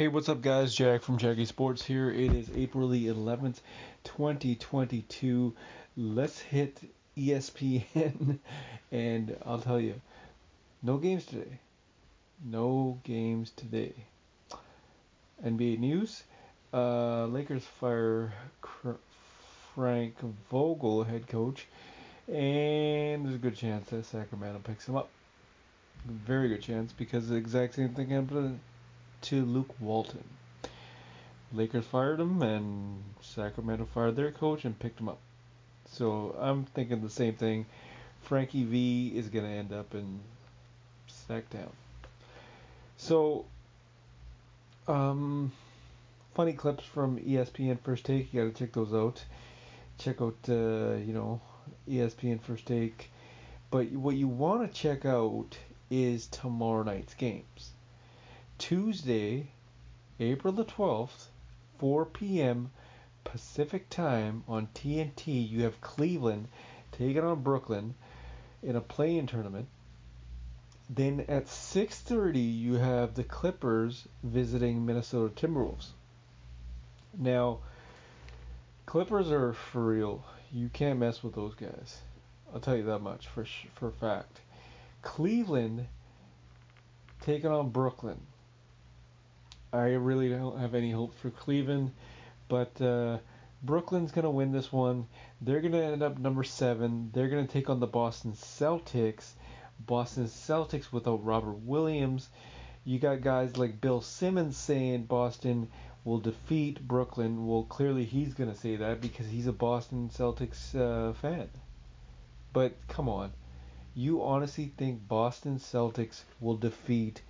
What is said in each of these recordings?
Hey, what's up, guys? Jack from Jackie Sports here. It is April the 11th, 2022. Let's hit ESPN, and I'll tell you, no games today. No games today. NBA news: uh, Lakers fire Frank Vogel, head coach, and there's a good chance that Sacramento picks him up. Very good chance because the exact same thing happened to Luke Walton. Lakers fired him, and Sacramento fired their coach and picked him up. So I'm thinking the same thing. Frankie V is going to end up in Sacktown. So, um, funny clips from ESPN First Take. You got to check those out. Check out, uh, you know, ESPN First Take. But what you want to check out is tomorrow night's games. Tuesday, April the 12th, 4 p.m. Pacific time on TNT, you have Cleveland taking on Brooklyn in a play-in tournament. Then at 6:30 you have the Clippers visiting Minnesota Timberwolves. Now, Clippers are for real. You can't mess with those guys. I'll tell you that much for for fact. Cleveland taking on Brooklyn. I really don't have any hope for Cleveland, but uh, Brooklyn's going to win this one. They're going to end up number seven. They're going to take on the Boston Celtics. Boston Celtics without Robert Williams. You got guys like Bill Simmons saying Boston will defeat Brooklyn. Well, clearly he's going to say that because he's a Boston Celtics uh, fan. But come on. You honestly think Boston Celtics will defeat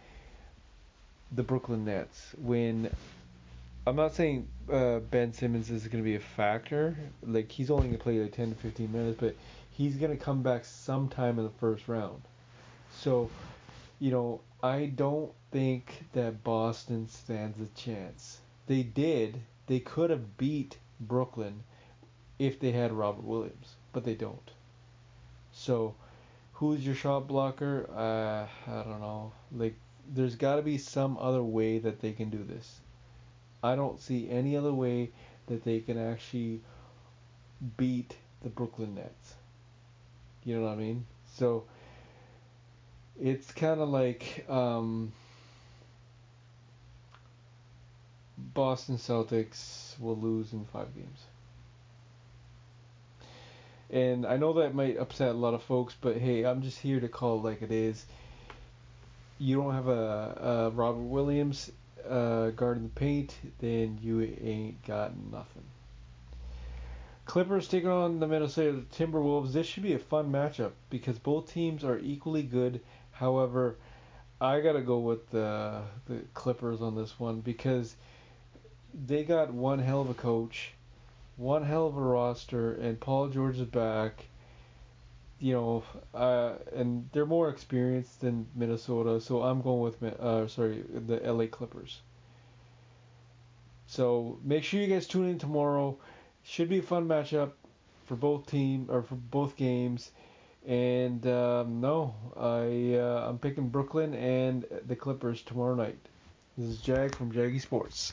the Brooklyn Nets when I'm not saying uh, Ben Simmons is going to be a factor. Like he's only going to play like 10 to 15 minutes, but he's going to come back sometime in the first round. So, you know, I don't think that Boston stands a chance. They did. They could have beat Brooklyn if they had Robert Williams, but they don't. So, who's your shot blocker? Uh, I don't know. Like there's got to be some other way that they can do this. I don't see any other way that they can actually beat the Brooklyn Nets. You know what I mean? So it's kind of like um, Boston Celtics will lose in five games. And I know that might upset a lot of folks, but hey, I'm just here to call it like it is you don't have a, a Robert Williams uh, guarding the paint, then you ain't got nothing. Clippers taking on the Minnesota Timberwolves. This should be a fun matchup because both teams are equally good. However, I gotta go with the the Clippers on this one because they got one hell of a coach, one hell of a roster, and Paul George is back you know, uh, and they're more experienced than Minnesota, so I'm going with uh, sorry the LA Clippers. So make sure you guys tune in tomorrow. Should be a fun matchup for both team or for both games. And um, no, I uh, I'm picking Brooklyn and the Clippers tomorrow night. This is Jag from Jaggy Sports.